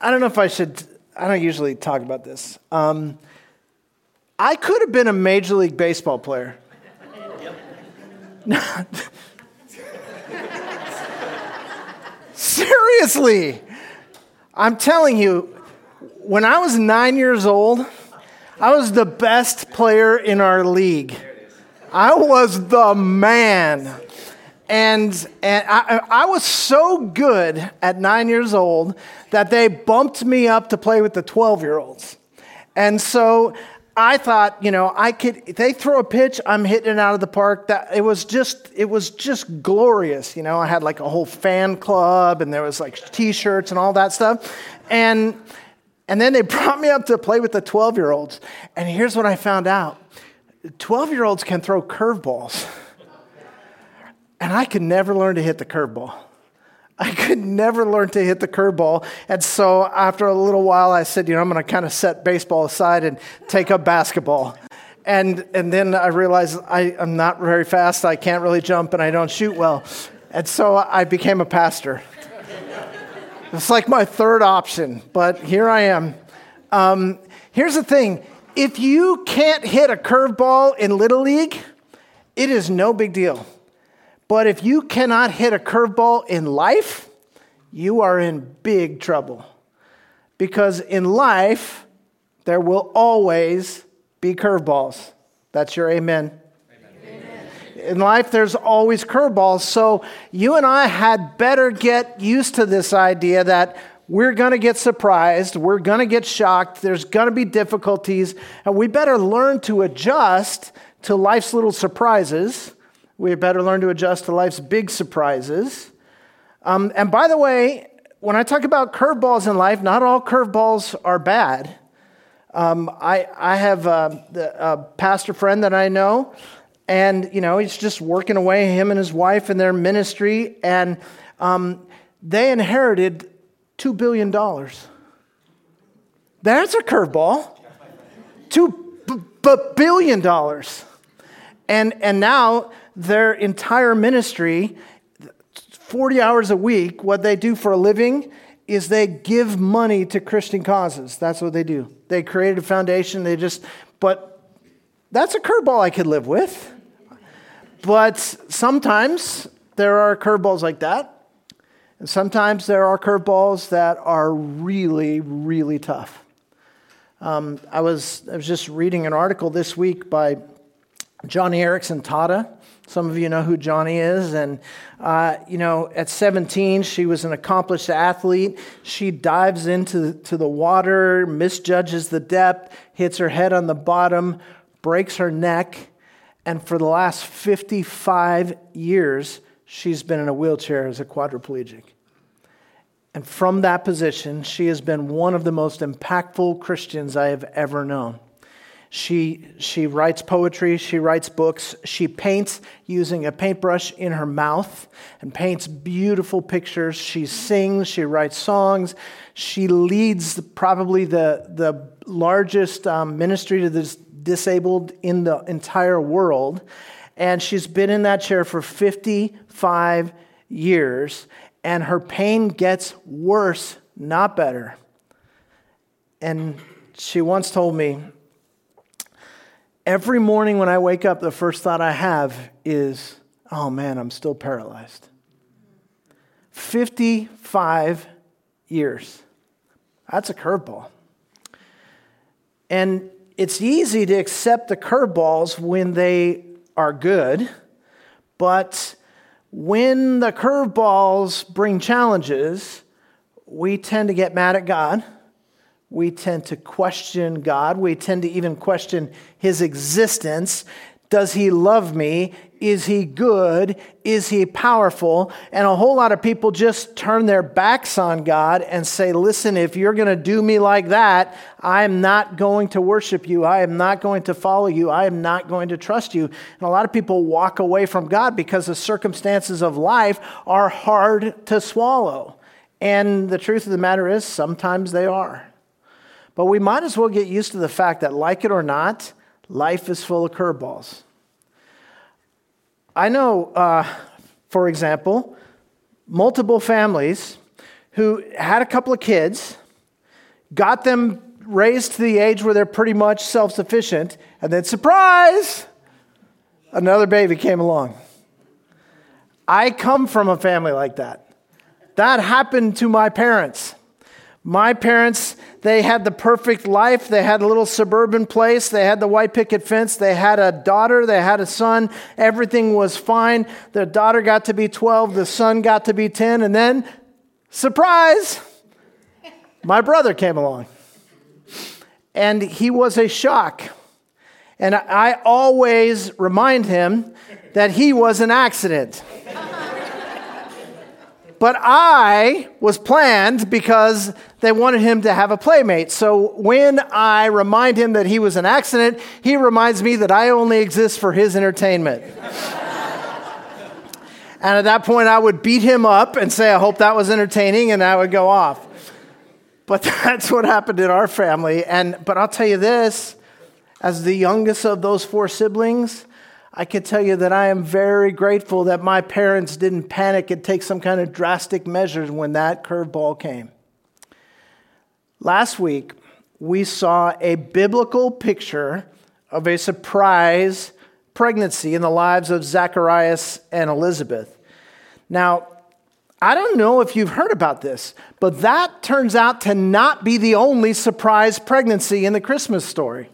I don't know if I should, I don't usually talk about this. Um, I could have been a Major League Baseball player. Seriously, I'm telling you, when I was nine years old, I was the best player in our league. I was the man. And, and I, I was so good at nine years old that they bumped me up to play with the 12 year olds. And so I thought, you know, I could. They throw a pitch, I'm hitting it out of the park. That it was just, it was just glorious. You know, I had like a whole fan club and there was like t-shirts and all that stuff. And, and then they brought me up to play with the 12 year olds. And here's what I found out 12 year olds can throw curveballs. And I could never learn to hit the curveball. I could never learn to hit the curveball. And so after a little while, I said, you know, I'm going to kind of set baseball aside and take up basketball. And, and then I realized I, I'm not very fast. I can't really jump and I don't shoot well. And so I became a pastor. it's like my third option, but here I am. Um, here's the thing if you can't hit a curveball in Little League, it is no big deal. But if you cannot hit a curveball in life, you are in big trouble. Because in life, there will always be curveballs. That's your amen. amen. In life, there's always curveballs. So you and I had better get used to this idea that we're going to get surprised, we're going to get shocked, there's going to be difficulties, and we better learn to adjust to life's little surprises we better learn to adjust to life's big surprises. Um, and by the way, when I talk about curveballs in life, not all curveballs are bad. Um, I, I have a, a, pastor friend that I know, and you know he's just working away, him and his wife and their ministry, and um, they inherited two billion dollars. That's a curveball. Two b- b- billion dollars, and and now their entire ministry, 40 hours a week, what they do for a living is they give money to Christian causes. That's what they do. They created a foundation, they just, but that's a curveball I could live with. But sometimes there are curveballs like that. And sometimes there are curveballs that are really, really tough. Um, I, was, I was just reading an article this week by Joni Eareckson Tada. Some of you know who Joni is. And, uh, you know, at 17, she was an accomplished athlete. She dives into to the water, misjudges the depth, hits her head on the bottom, breaks her neck. And for the last 55 years, she's been in a wheelchair as a quadriplegic. And from that position, she has been one of the most impactful Christians I have ever known. She, she writes poetry, she writes books, she paints using a paintbrush in her mouth and paints beautiful pictures. She sings, she writes songs, she leads probably the, the largest um, ministry to the disabled in the entire world. And she's been in that chair for 55 years, and her pain gets worse, not better. And she once told me, Every morning when I wake up, the first thought I have is, oh man, I'm still paralyzed. 55 years. That's a curveball. And it's easy to accept the curveballs when they are good, but when the curveballs bring challenges, we tend to get mad at God we tend to question God. We tend to even question his existence. Does he love me? Is he good? Is he powerful? And a whole lot of people just turn their backs on God and say, Listen, if you're going to do me like that, I am not going to worship you. I am not going to follow you. I am not going to trust you. And a lot of people walk away from God because the circumstances of life are hard to swallow. And the truth of the matter is, sometimes they are. But we might as well get used to the fact that, like it or not, life is full of curveballs. I know, uh, for example, multiple families who had a couple of kids, got them raised to the age where they're pretty much self sufficient, and then surprise, another baby came along. I come from a family like that. That happened to my parents. My parents, they had the perfect life. They had a little suburban place. They had the white picket fence. They had a daughter. They had a son. Everything was fine. The daughter got to be 12. The son got to be 10. And then, surprise, my brother came along. And he was a shock. And I always remind him that he was an accident. But I was planned because they wanted him to have a playmate. So when I remind him that he was an accident, he reminds me that I only exist for his entertainment. and at that point, I would beat him up and say, I hope that was entertaining, and I would go off. But that's what happened in our family. And, but I'll tell you this as the youngest of those four siblings, I can tell you that I am very grateful that my parents didn't panic and take some kind of drastic measures when that curveball came. Last week, we saw a biblical picture of a surprise pregnancy in the lives of Zacharias and Elizabeth. Now, I don't know if you've heard about this, but that turns out to not be the only surprise pregnancy in the Christmas story.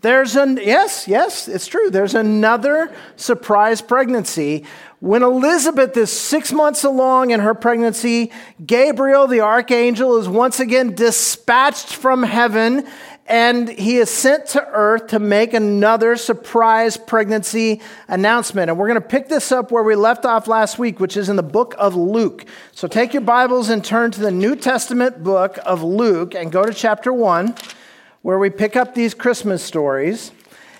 There's an, yes, yes, it's true. There's another surprise pregnancy. When Elizabeth is six months along in her pregnancy, Gabriel, the archangel, is once again dispatched from heaven and he is sent to earth to make another surprise pregnancy announcement. And we're going to pick this up where we left off last week, which is in the book of Luke. So take your Bibles and turn to the New Testament book of Luke and go to chapter 1 where we pick up these Christmas stories.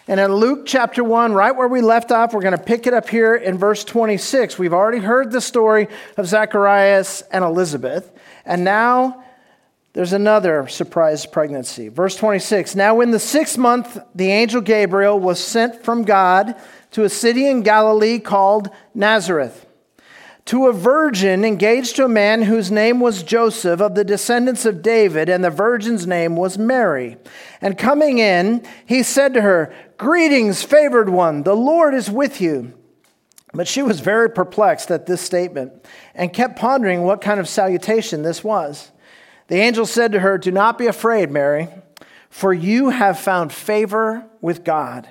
And in Luke chapter 1, right where we left off, we're going to pick it up here in verse 26. We've already heard the story of Zacharias and Elizabeth. And now there's another surprise pregnancy. Verse 26 Now, in the sixth month, the angel Gabriel was sent from God to a city in Galilee called Nazareth to a virgin engaged to a man whose name was Joseph of the descendants of David, and the virgin's name was Mary. And coming in, he said to her, Greetings, favored one, the Lord is with you. But she was very perplexed at this statement and kept pondering what kind of salutation this was. The angel said to her, Do not be afraid, Mary, for you have found favor with God.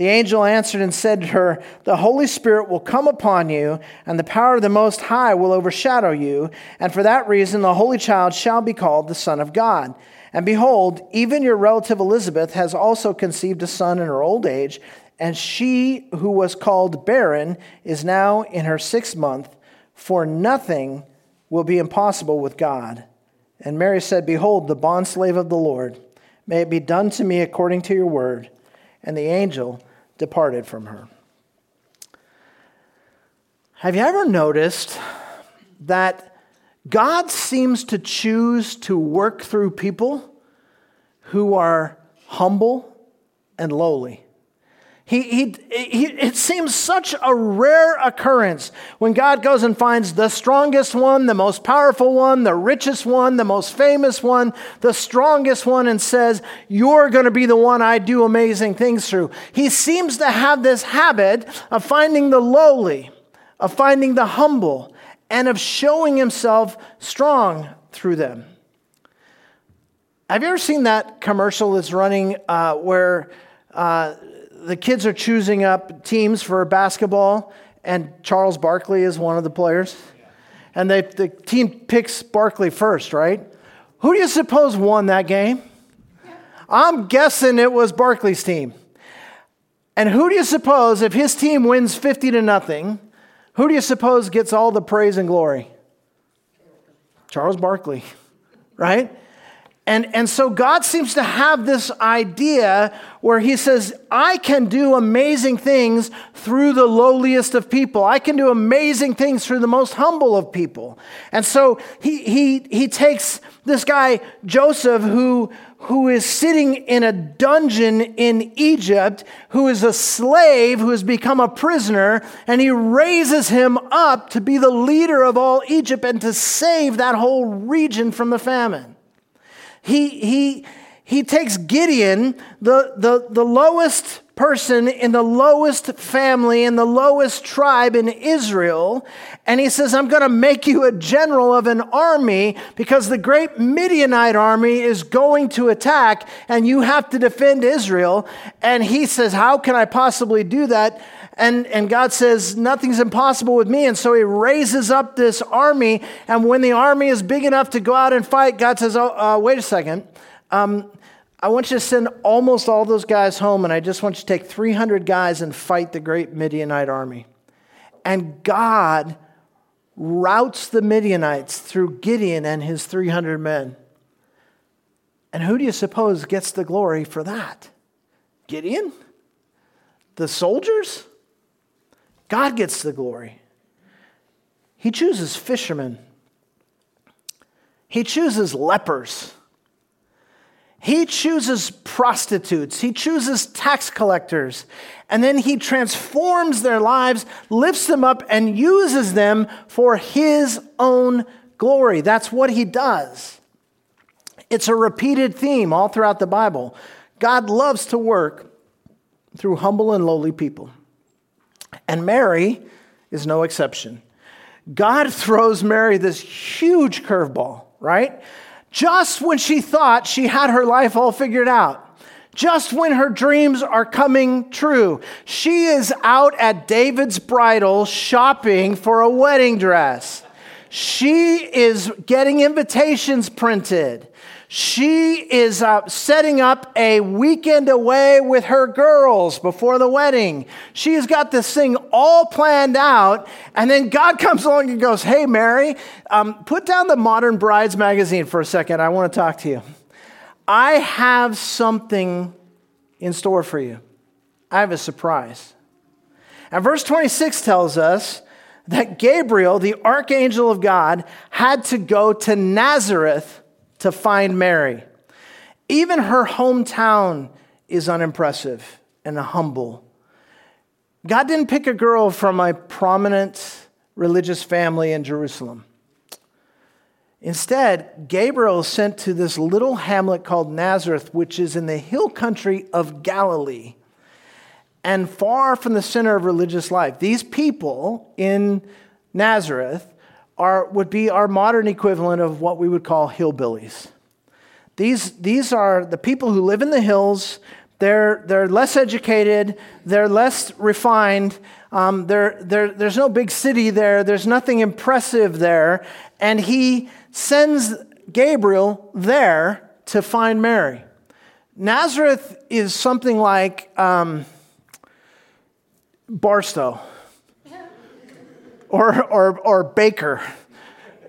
The angel answered and said to her, The Holy Spirit will come upon you, and the power of the Most High will overshadow you, and for that reason the Holy Child shall be called the Son of God. And behold, even your relative Elizabeth has also conceived a son in her old age, and she who was called barren is now in her sixth month, for nothing will be impossible with God. And Mary said, Behold, the bondslave of the Lord, may it be done to me according to your word. And the angel departed from her. Have you ever noticed that God seems to choose to work through people who are humble and lowly? He, he, he, it seems such a rare occurrence when God goes and finds the strongest one, the most powerful one, the richest one, the most famous one, the strongest one, and says, You're going to be the one I do amazing things through. He seems to have this habit of finding the lowly, of finding the humble, and of showing himself strong through them. Have you ever seen that commercial that's running uh, where uh, the kids are choosing up teams for basketball, and Charles Barkley is one of the players. And they, the team picks Barkley first, right? Who do you suppose won that game? I'm guessing it was Barkley's team. And who do you suppose, if his team wins 50 to nothing, who do you suppose gets all the praise and glory? Charles Barkley, right? And, and so God seems to have this idea where He says, I can do amazing things through the lowliest of people. I can do amazing things through the most humble of people. And so He, he, he takes this guy, Joseph, who, who is sitting in a dungeon in Egypt, who is a slave, who has become a prisoner, and he raises him up to be the leader of all Egypt and to save that whole region from the famine. He, he, he takes Gideon, the, the, the lowest person in the lowest family, in the lowest tribe in Israel, and he says, I'm going to make you a general of an army because the great Midianite army is going to attack and you have to defend Israel. And he says, How can I possibly do that? And, and God says, Nothing's impossible with me. And so he raises up this army. And when the army is big enough to go out and fight, God says, Oh, uh, wait a second. Um, I want you to send almost all those guys home, and I just want you to take 300 guys and fight the great Midianite army. And God routs the Midianites through Gideon and his 300 men. And who do you suppose gets the glory for that? Gideon? The soldiers? God gets the glory. He chooses fishermen, he chooses lepers. He chooses prostitutes, he chooses tax collectors, and then he transforms their lives, lifts them up, and uses them for his own glory. That's what he does. It's a repeated theme all throughout the Bible. God loves to work through humble and lowly people. And Mary is no exception. God throws Mary this huge curveball, right? Just when she thought she had her life all figured out. Just when her dreams are coming true. She is out at David's bridal shopping for a wedding dress. She is getting invitations printed. She is uh, setting up a weekend away with her girls before the wedding. She's got this thing all planned out. And then God comes along and goes, Hey, Mary, um, put down the Modern Brides magazine for a second. I want to talk to you. I have something in store for you. I have a surprise. And verse 26 tells us that Gabriel, the archangel of God, had to go to Nazareth to find Mary. Even her hometown is unimpressive and humble. God didn't pick a girl from a prominent religious family in Jerusalem. Instead, Gabriel is sent to this little hamlet called Nazareth, which is in the hill country of Galilee and far from the center of religious life. These people in Nazareth are, would be our modern equivalent of what we would call hillbillies. These, these are the people who live in the hills. They're, they're less educated, they're less refined, um, they're, they're, there's no big city there, there's nothing impressive there. And he sends Gabriel there to find Mary. Nazareth is something like um, Barstow or, or, or Baker.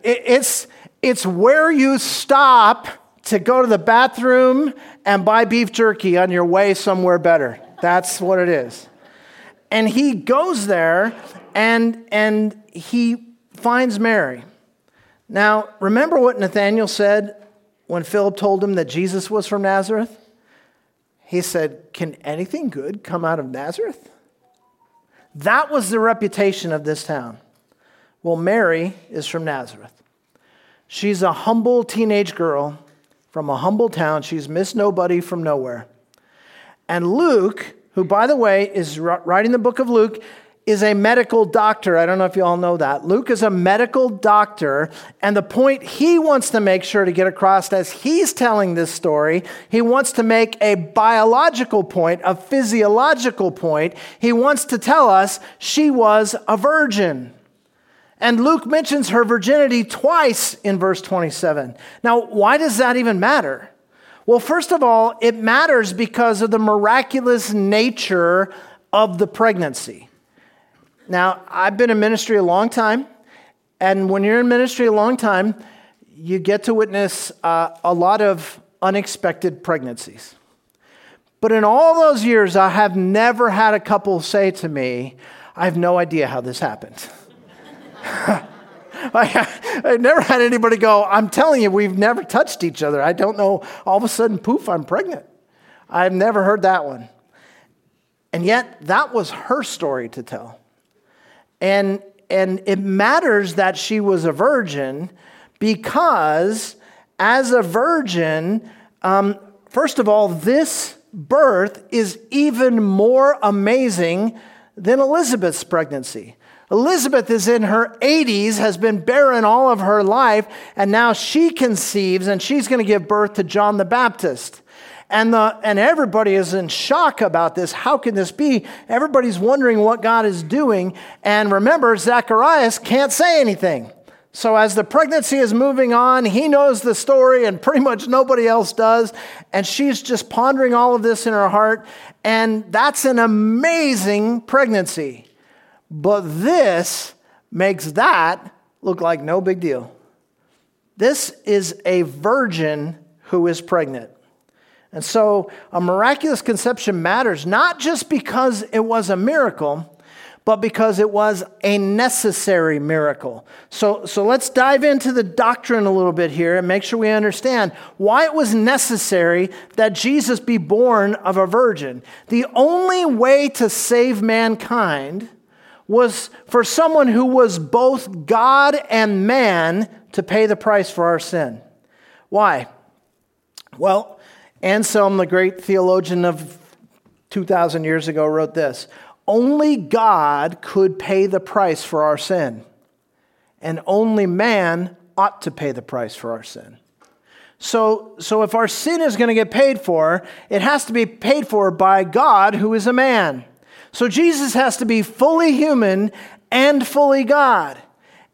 It's, it's where you stop to go to the bathroom and buy beef jerky on your way somewhere better. That's what it is. And he goes there and, and he finds Mary. Now, remember what Nathanael said when Philip told him that Jesus was from Nazareth? He said, Can anything good come out of Nazareth? That was the reputation of this town. Well, Mary is from Nazareth. She's a humble teenage girl from a humble town. She's missed Nobody from nowhere. And Luke, who, by the way, is writing the book of Luke, is a medical doctor. I don't know if you all know that. Luke is a medical doctor, and the point he wants to make sure to get across as he's telling this story, he wants to make a biological point, a physiological point. He wants to tell us she was a virgin. And Luke mentions her virginity twice in verse 27. Now, why does that even matter? Well, first of all, it matters because of the miraculous nature of the pregnancy. Now, I've been in ministry a long time, and when you're in ministry a long time, you get to witness uh, a lot of unexpected pregnancies. But in all those years, I have never had a couple say to me, I have no idea how this happened. I, I never had anybody go, I'm telling you, we've never touched each other. I don't know. All of a sudden, poof, I'm pregnant. I've never heard that one. And yet, that was her story to tell. And, and it matters that she was a virgin because, as a virgin, um, first of all, this birth is even more amazing than Elizabeth's pregnancy. Elizabeth is in her 80s, has been barren all of her life, and now she conceives and she's going to give birth to John the Baptist. And, the, and everybody is in shock about this. How can this be? Everybody's wondering what God is doing. And remember, Zacharias can't say anything. So, as the pregnancy is moving on, he knows the story, and pretty much nobody else does. And she's just pondering all of this in her heart. And that's an amazing pregnancy. But this makes that look like no big deal. This is a virgin who is pregnant. And so a miraculous conception matters not just because it was a miracle, but because it was a necessary miracle. So, so let's dive into the doctrine a little bit here and make sure we understand why it was necessary that Jesus be born of a virgin. The only way to save mankind was for someone who was both God and man to pay the price for our sin. Why? Well, Anselm, the great theologian of 2,000 years ago, wrote this Only God could pay the price for our sin, and only man ought to pay the price for our sin. So, so if our sin is going to get paid for, it has to be paid for by God, who is a man. So Jesus has to be fully human and fully God.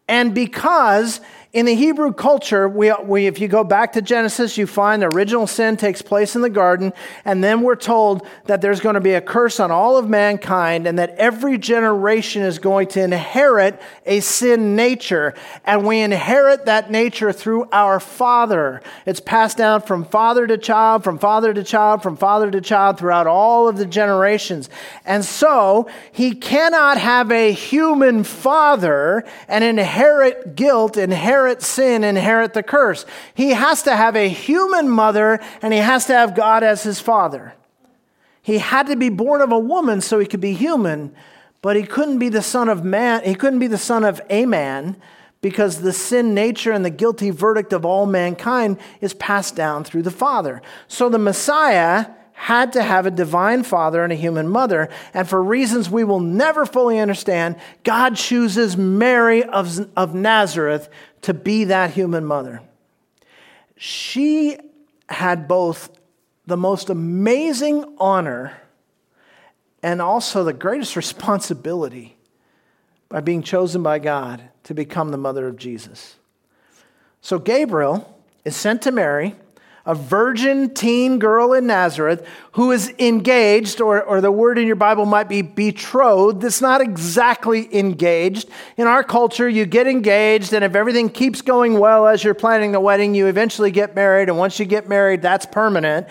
And because in the Hebrew culture, we, we, if you go back to Genesis, you find the original sin takes place in the garden, and then we're told that there's going to be a curse on all of mankind, and that every generation is going to inherit a sin nature. And we inherit that nature through our father. It's passed down from father to child, from father to child, from father to child throughout all of the generations. And so, he cannot have a human father and inherit guilt, inherit inherit sin, inherit the curse. He has to have a human mother and he has to have God as his father. He had to be born of a woman so he could be human, but he couldn't be the son of man. He couldn't be the son of a man because the sin nature and the guilty verdict of all mankind is passed down through the Father. So the Messiah had to have a divine father and a human mother. And for reasons we will never fully understand, God chooses Mary of, of Nazareth to be that human mother. She had both the most amazing honor and also the greatest responsibility by being chosen by God to become the mother of Jesus. So Gabriel is sent to Mary a virgin teen girl in Nazareth who is engaged, or, or the word in your Bible might be betrothed. That's not exactly engaged. In our culture, you get engaged, and if everything keeps going well as you're planning the wedding, you eventually get married, and once you get married, that's permanent.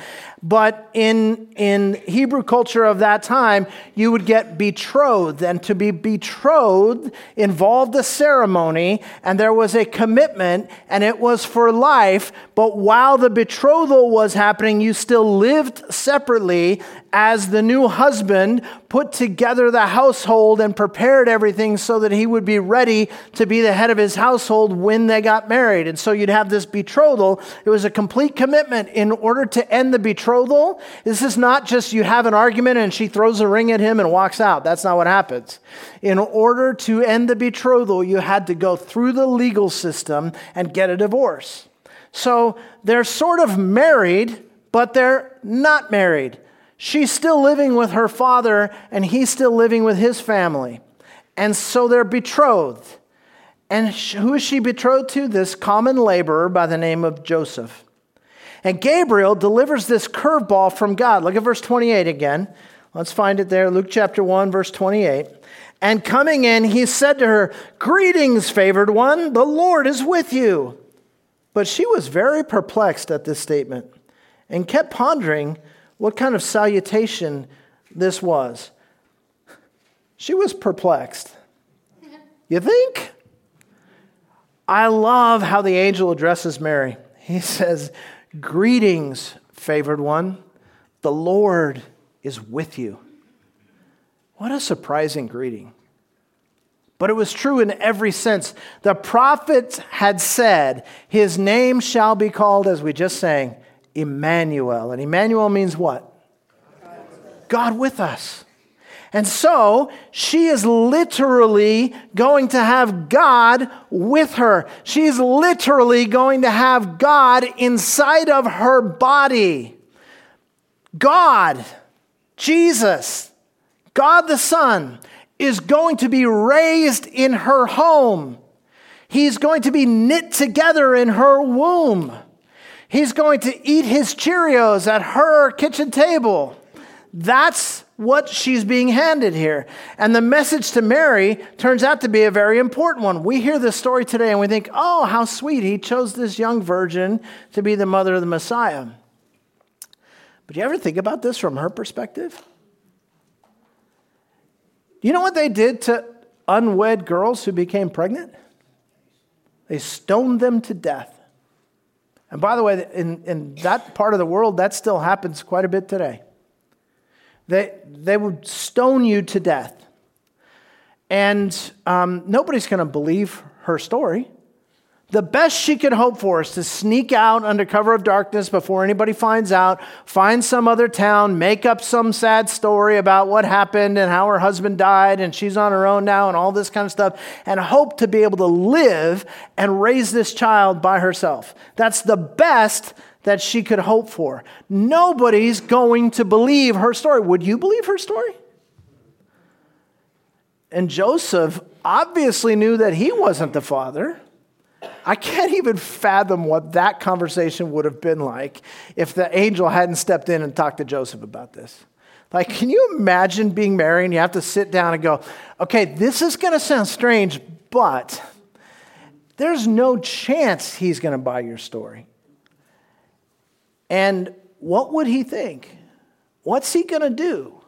But in, in Hebrew culture of that time, you would get betrothed. And to be betrothed involved a ceremony, and there was a commitment, and it was for life. But while the betrothal was happening, you still lived separately as the new husband put together the household and prepared everything so that he would be ready to be the head of his household when they got married. And so you'd have this betrothal. It was a complete commitment in order to end the betrothal. This is not just you have an argument and she throws a ring at him and walks out. That's not what happens. In order to end the betrothal, you had to go through the legal system and get a divorce. So they're sort of married, but they're not married. She's still living with her father, and he's still living with his family. And so they're betrothed. And who is she betrothed to? This common laborer by the name of Joseph. And Gabriel delivers this curveball from God. Look at verse 28 again. Let's find it there. Luke chapter 1, verse 28. And coming in, he said to her, Greetings, favored one, the Lord is with you. But she was very perplexed at this statement and kept pondering what kind of salutation this was. She was perplexed. You think? I love how the angel addresses Mary. He says, Greetings, favored one. The Lord is with you. What a surprising greeting. But it was true in every sense. The prophets had said, His name shall be called, as we just sang, Emmanuel. And Emmanuel means what? God with us. And so she is literally going to have God with her. She's literally going to have God inside of her body. God, Jesus, God the Son, is going to be raised in her home. He's going to be knit together in her womb. He's going to eat his Cheerios at her kitchen table. That's what she's being handed here. And the message to Mary turns out to be a very important one. We hear this story today and we think, oh, how sweet. He chose this young virgin to be the mother of the Messiah. But do you ever think about this from her perspective? You know what they did to unwed girls who became pregnant? They stoned them to death. And by the way, in, in that part of the world, that still happens quite a bit today. They, they would stone you to death. And um, nobody's going to believe her story. The best she could hope for is to sneak out under cover of darkness before anybody finds out, find some other town, make up some sad story about what happened and how her husband died and she's on her own now and all this kind of stuff, and hope to be able to live and raise this child by herself. That's the best that she could hope for. Nobody's going to believe her story. Would you believe her story? And Joseph obviously knew that he wasn't the father. I can't even fathom what that conversation would have been like if the angel hadn't stepped in and talked to Joseph about this. Like, can you imagine being married and you have to sit down and go, okay, this is going to sound strange, but there's no chance he's going to buy your story. And what would he think? What's he going to do?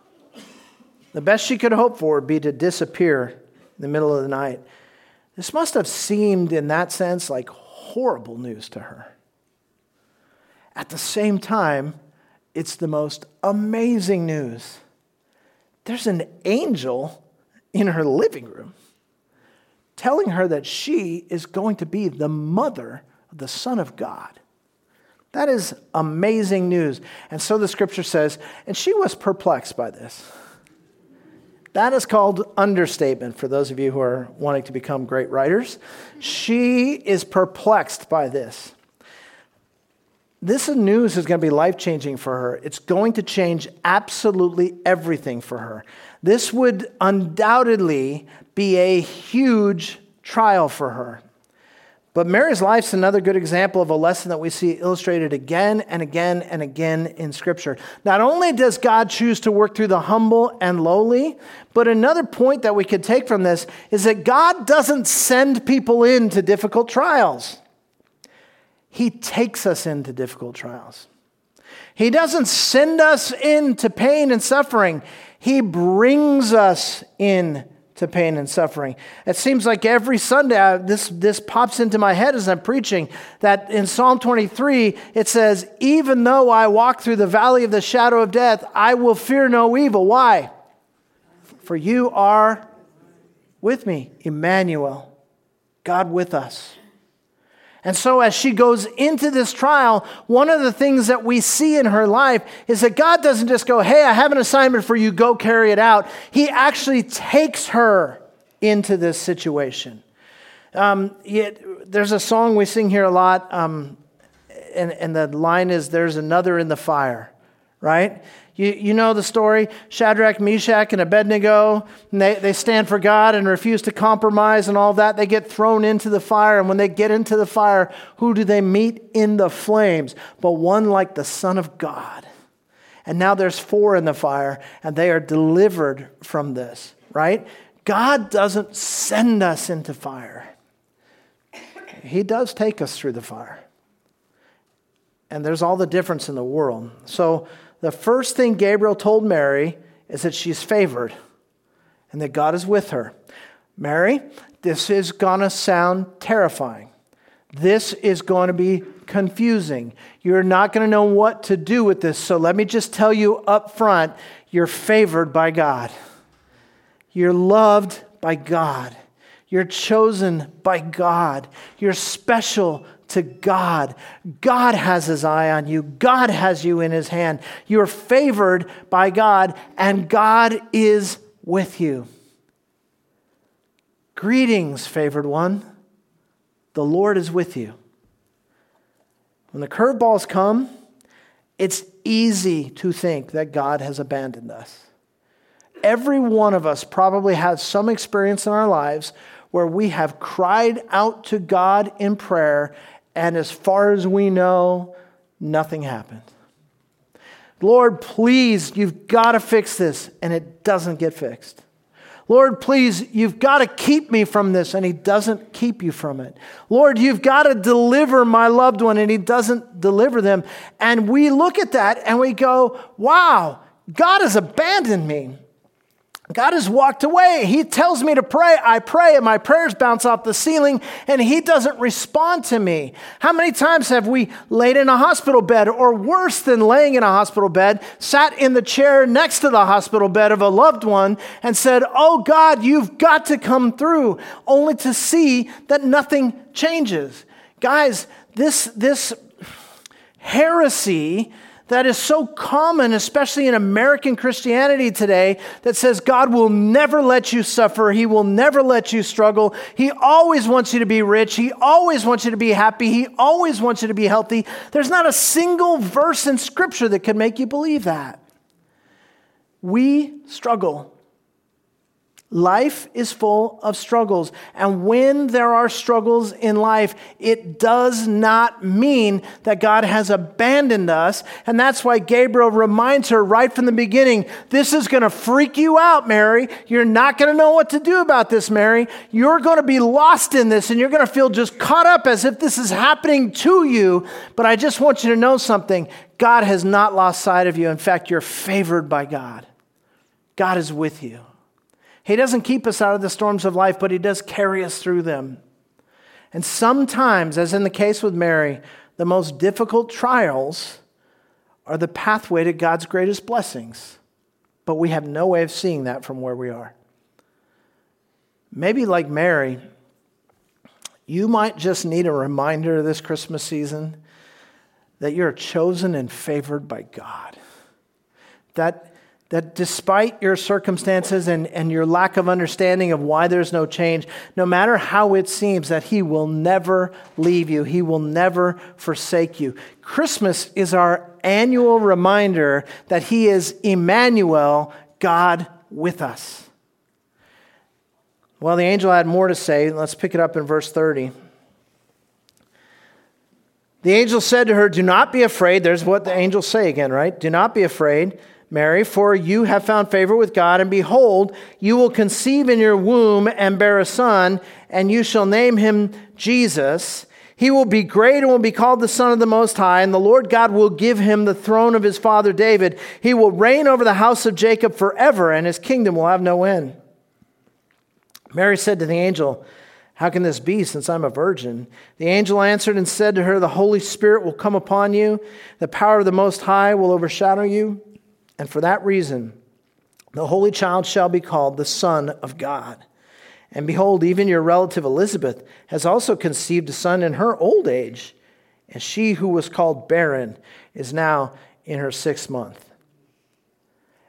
The best she could hope for would be to disappear in the middle of the night. This must have seemed, in that sense, like horrible news to her. At the same time, it's the most amazing news. There's an angel in her living room telling her that she is going to be the mother of the Son of God. That is amazing news. And so the scripture says, and she was perplexed by this. That is called understatement for those of you who are wanting to become great writers. She is perplexed by this. This news is going to be life changing for her. It's going to change absolutely everything for her. This would undoubtedly be a huge trial for her. But Mary's life's another good example of a lesson that we see illustrated again and again and again in Scripture. Not only does God choose to work through the humble and lowly, but another point that we could take from this is that God doesn't send people into difficult trials, He takes us into difficult trials. He doesn't send us into pain and suffering, He brings us in to pain and suffering. It seems like every Sunday I, this, this pops into my head as I'm preaching that in Psalm 23 it says, Even though I walk through the valley of the shadow of death, I will fear no evil. Why? For you are with me, Emmanuel, God with us. And so, as she goes into this trial, one of the things that we see in her life is that God doesn't just go, Hey, I have an assignment for you, go carry it out. He actually takes her into this situation. Um, there's a song we sing here a lot, um, and, and the line is, There's another in the fire, right? You, you know the story Shadrach, Meshach, and Abednego. And they, they stand for God and refuse to compromise and all that. They get thrown into the fire. And when they get into the fire, who do they meet in the flames? But one like the Son of God. And now there's four in the fire, and they are delivered from this, right? God doesn't send us into fire, He does take us through the fire. And there's all the difference in the world. So the first thing Gabriel told Mary is that she's favored and that God is with her. Mary, this is going to sound terrifying. This is going to be confusing. You're not going to know what to do with this. So let me just tell you up front you're favored by God. You're loved by God. You're chosen by God. You're special to God. God has his eye on you. God has you in his hand. You're favored by God, and God is with you. Greetings, favored one. The Lord is with you. When the curveballs come, it's easy to think that God has abandoned us. Every one of us probably has some experience in our lives where we have cried out to God in prayer, and as far as we know, nothing happened. Lord, please, you've got to fix this, and it doesn't get fixed. Lord, please, you've got to keep me from this, and He doesn't keep you from it. Lord, you've got to deliver my loved one, and He doesn't deliver them. And we look at that and we go, wow, God has abandoned me. God has walked away. He tells me to pray. I pray, and my prayers bounce off the ceiling, and He doesn't respond to me. How many times have we laid in a hospital bed, or worse than laying in a hospital bed, sat in the chair next to the hospital bed of a loved one and said, Oh God, you've got to come through, only to see that nothing changes? Guys, this, this heresy that is so common, especially in American Christianity today, that says God will never let you suffer. He will never let you struggle. He always wants you to be rich. He always wants you to be happy. He always wants you to be healthy. There's not a single verse in Scripture that can make you believe that. We struggle Life is full of struggles. And when there are struggles in life, it does not mean that God has abandoned us. And that's why Gabriel reminds her right from the beginning this is going to freak you out, Mary. You're not going to know what to do about this, Mary. You're going to be lost in this and you're going to feel just caught up as if this is happening to you. But I just want you to know something God has not lost sight of you. In fact, you're favored by God, God is with you. He doesn't keep us out of the storms of life, but He does carry us through them. And sometimes, as in the case with Mary, the most difficult trials are the pathway to God's greatest blessings. But we have no way of seeing that from where we are. Maybe, like Mary, you might just need a reminder this Christmas season that you're chosen and favored by God. That that despite your circumstances and, and your lack of understanding of why there's no change, no matter how it seems, that He will never leave you, He will never forsake you. Christmas is our annual reminder that He is Emmanuel, God with us. Well, the angel had more to say. Let's pick it up in verse 30. The angel said to her, Do not be afraid. There's what the angels say again, right? Do not be afraid. Mary, for you have found favor with God, and behold, you will conceive in your womb and bear a son, and you shall name him Jesus. He will be great and will be called the Son of the Most High, and the Lord God will give him the throne of his father David. He will reign over the house of Jacob forever, and his kingdom will have no end. Mary said to the angel, How can this be, since I'm a virgin? The angel answered and said to her, The Holy Spirit will come upon you, the power of the Most High will overshadow you. And for that reason, the holy child shall be called the Son of God. And behold, even your relative Elizabeth has also conceived a son in her old age, and she who was called barren is now in her sixth month.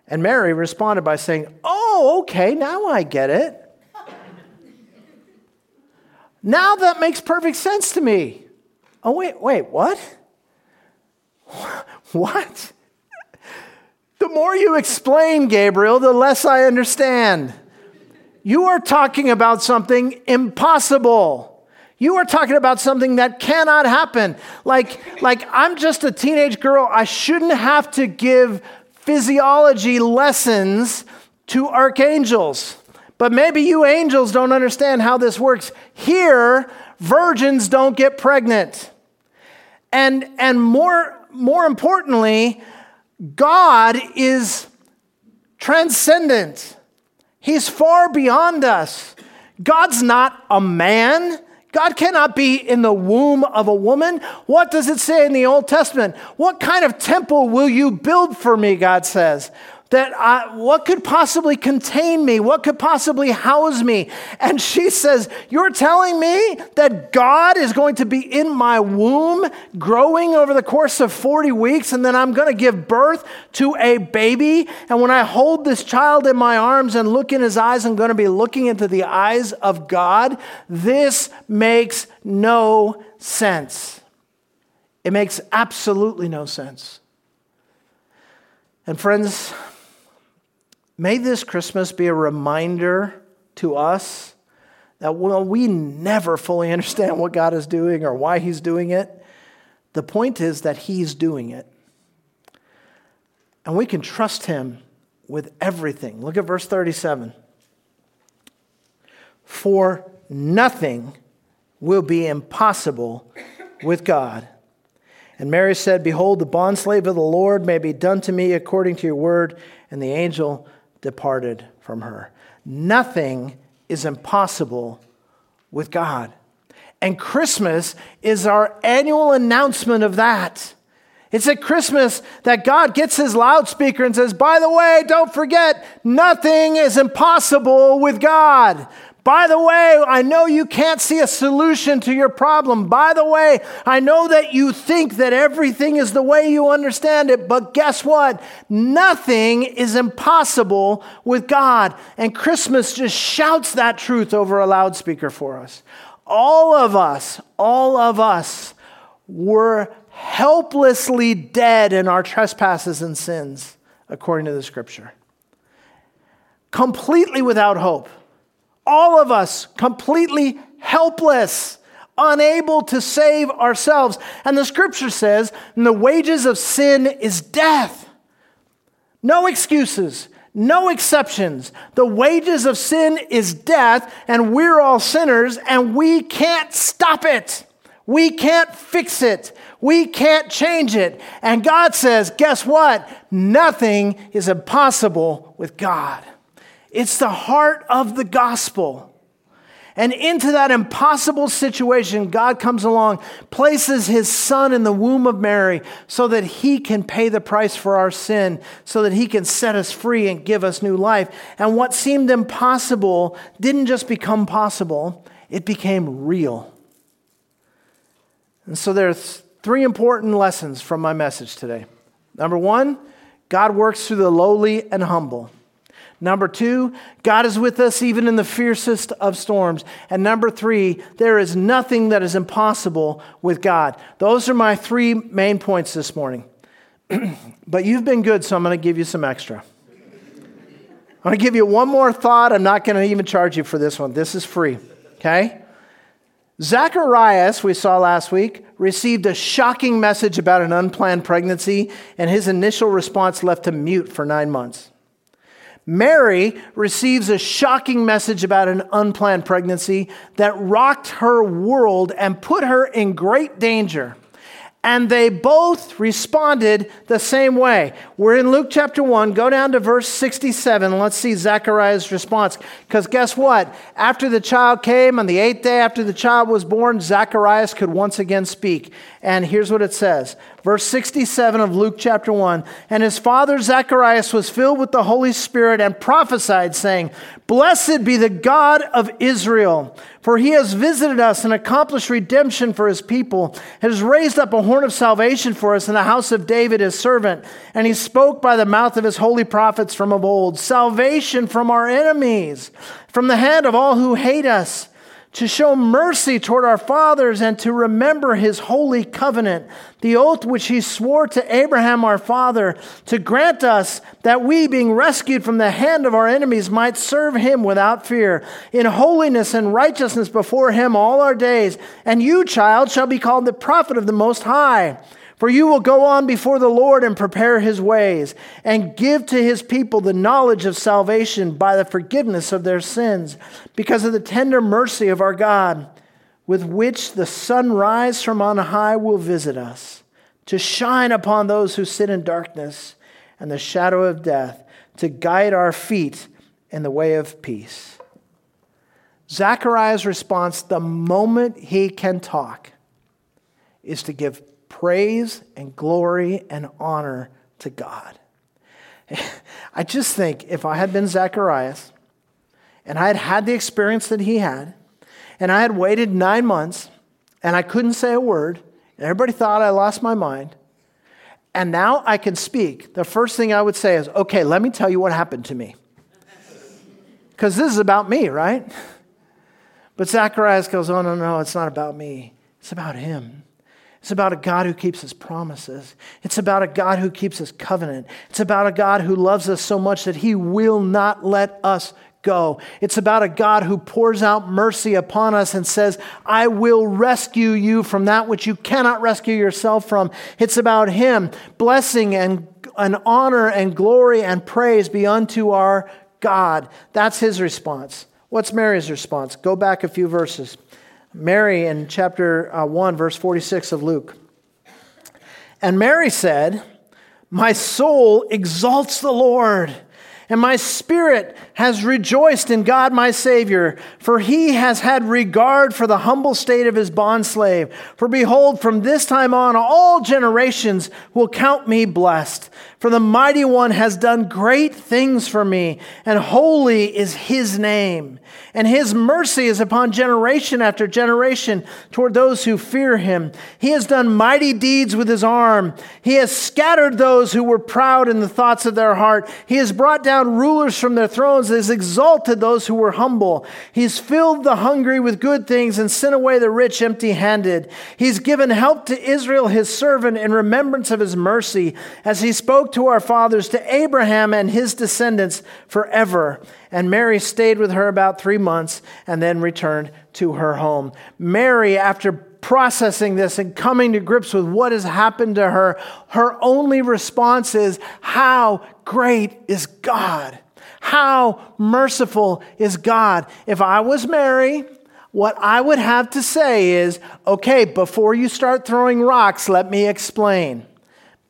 And Mary responded by saying, Oh, okay, now I get it. now that makes perfect sense to me. Oh, wait, wait, what? What? The more you explain, Gabriel, the less I understand. You are talking about something impossible. You are talking about something that cannot happen. Like, like I'm just a teenage girl. I shouldn't have to give physiology lessons to archangels. But maybe you angels don't understand how this works. Here, virgins don't get pregnant. And, and more, more importantly, God is transcendent. He's far beyond us. God's not a man. God cannot be in the womb of a woman. What does it say in the Old Testament? What kind of temple will you build for me? God says that I, what could possibly contain me? What could possibly house me? And she says, You're telling me that God is going to be in my womb growing over the course of 40 weeks, and then I'm going to give birth to a baby. And when I hold this child in my arms and look in his eyes, I'm going to be looking into the eyes of God. This makes no sense. It makes absolutely no sense. And friends, May this Christmas be a reminder to us that while we never fully understand what God is doing or why He's doing it, the point is that He's doing it. And we can trust Him with everything. Look at verse 37. For nothing will be impossible with God. And Mary said, Behold, the bondslave of the Lord may be done to me according to your word. And the angel departed from her. Nothing is impossible with God. And Christmas is our annual announcement of that. It's at Christmas that God gets his loudspeaker and says, By the way, don't forget, nothing is impossible with God. By the way, I know you can't see a solution to your problem. By the way, I know that you think that everything is the way you understand it, but guess what? Nothing is impossible with God. And Christmas just shouts that truth over a loudspeaker for us. All of us, all of us were helplessly dead in our trespasses and sins, according to the scripture. Completely without hope all of us completely helpless, unable to save ourselves. And the scripture says, the wages of sin is death. No excuses, no exceptions. The wages of sin is death, and we're all sinners, and we can't stop it. We can't fix it. We can't change it. And God says, guess what? Nothing is impossible with God. It's the heart of the gospel. And into that impossible situation, God comes along, places his son in the womb of Mary so that he can pay the price for our sin, so that he can set us free and give us new life. And what seemed impossible didn't just become possible, it became real. And so there's three important lessons from my message today. Number one, God works through the lowly and humble. Number two, God is with us even in the fiercest of storms. And number three, there is nothing that is impossible with God. Those are my three main points this morning. but you've been good, so I'm going to give you some extra. I'm going to give you one more thought. I'm not going to even charge you for this one. This is free, okay? Zacharias, we saw last week, received a shocking message about an unplanned pregnancy, and his initial response left him mute for nine months. Mary receives a shocking message about an unplanned pregnancy that rocked her world and put her in great danger. And they both responded the same way. We're in Luke chapter 1. Go down to verse 67. Let's see Zechariah's response. Because guess what? After the child came, on the eighth day after the child was born, Zacharias could once again speak. And here's what it says Verse 67 of Luke chapter 1. And his father Zacharias was filled with the Holy Spirit and prophesied, saying, Blessed be the God of Israel, for he has visited us and accomplished redemption for his people, has raised up a horn of salvation for us in the house of David his servant. And he spoke by the mouth of his holy prophets from of old, salvation from our enemies, from the hand of all who hate us to show mercy toward our fathers and to remember his holy covenant, the oath which he swore to Abraham our father, to grant us that we, being rescued from the hand of our enemies, might serve him without fear, in holiness and righteousness before him all our days. And you, child, shall be called the prophet of the Most High. For you will go on before the Lord and prepare his ways, and give to his people the knowledge of salvation by the forgiveness of their sins, because of the tender mercy of our God with which the sunrise from on high will visit us, to shine upon those who sit in darkness and the shadow of death, to guide our feet in the way of peace. Zechariah's response, the moment he can talk, is to give praise and glory and honor to God. I just think if I had been Zacharias and I had had the experience that he had, and I had waited nine months and I couldn't say a word, and everybody thought I lost my mind, and now I can speak, the first thing I would say is, okay, let me tell you what happened to me. Because this is about me, right? But Zacharias goes, oh, no, no, it's not about me. It's about him. It's about a God who keeps his promises. It's about a God who keeps his covenant. It's about a God who loves us so much that he will not let us go. It's about a God who pours out mercy upon us and says, I will rescue you from that which you cannot rescue yourself from. It's about him. Blessing and, and honor and glory and praise be unto our God. That's his response. What's Mary's response? Go back a few verses. Mary in chapter uh, 1, verse 46 of Luke. And Mary said, My soul exalts the Lord, and my spirit has rejoiced in God my Savior, for he has had regard for the humble state of his bondslave. For behold, from this time on, all generations will count me blessed. For the mighty one has done great things for me, and holy is his name. And his mercy is upon generation after generation toward those who fear him. He has done mighty deeds with his arm. He has scattered those who were proud in the thoughts of their heart. He has brought down rulers from their thrones, has exalted those who were humble. He's filled the hungry with good things and sent away the rich empty handed. He's given help to Israel, his servant, in remembrance of his mercy, as he spoke to our fathers, to Abraham and his descendants forever. And Mary stayed with her about three months and then returned to her home. Mary, after processing this and coming to grips with what has happened to her, her only response is, How great is God! How merciful is God! If I was Mary, what I would have to say is, okay, before you start throwing rocks, let me explain.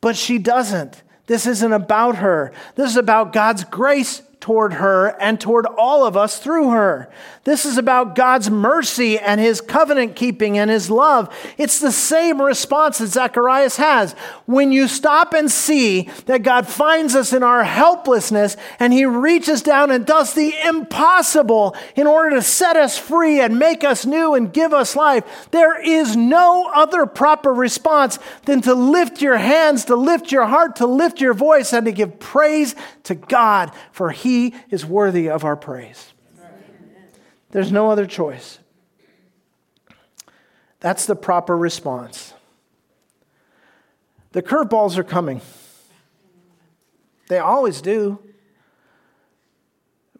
But she doesn't. This isn't about her. This is about God's grace toward her and toward all of us through her. This is about God's mercy and his covenant keeping and his love. It's the same response that Zacharias has. When you stop and see that God finds us in our helplessness and he reaches down and does the impossible in order to set us free and make us new and give us life, there is no other proper response than to lift your hands, to lift your heart, to lift your voice, and to give praise to God, for he is worthy of our praise. There's no other choice. That's the proper response. The curveballs are coming. They always do.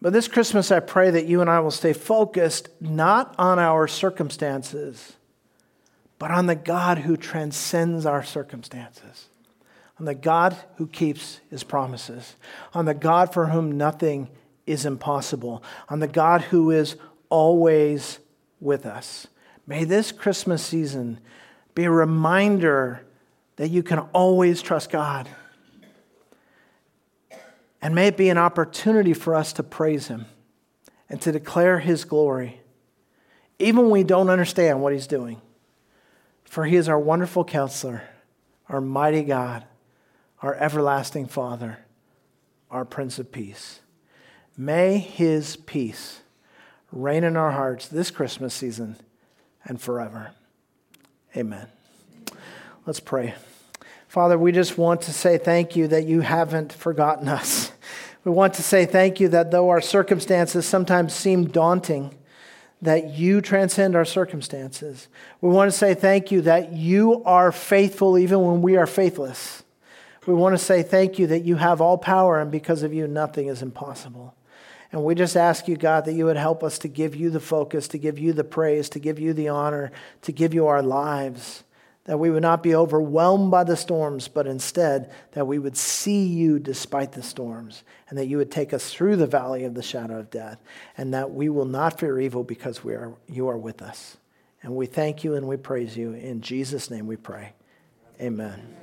But this Christmas, I pray that you and I will stay focused not on our circumstances, but on the God who transcends our circumstances, on the God who keeps his promises, on the God for whom nothing is impossible, on the God who is always with us. May this Christmas season be a reminder that you can always trust God. And may it be an opportunity for us to praise Him and to declare His glory, even when we don't understand what He's doing. For He is our wonderful counselor, our mighty God, our everlasting Father, our Prince of Peace. May His peace reign in our hearts this Christmas season and forever. Amen. Let's pray. Father, we just want to say thank you that you haven't forgotten us. We want to say thank you that though our circumstances sometimes seem daunting, that you transcend our circumstances. We want to say thank you that you are faithful even when we are faithless. We want to say thank you that you have all power, and because of you, nothing is impossible. And we just ask you, God, that you would help us to give you the focus, to give you the praise, to give you the honor, to give you our lives. That we would not be overwhelmed by the storms, but instead that we would see you despite the storms, and that you would take us through the valley of the shadow of death, and that we will not fear evil because we are, you are with us. And we thank you and we praise you. In Jesus' name we pray. Amen.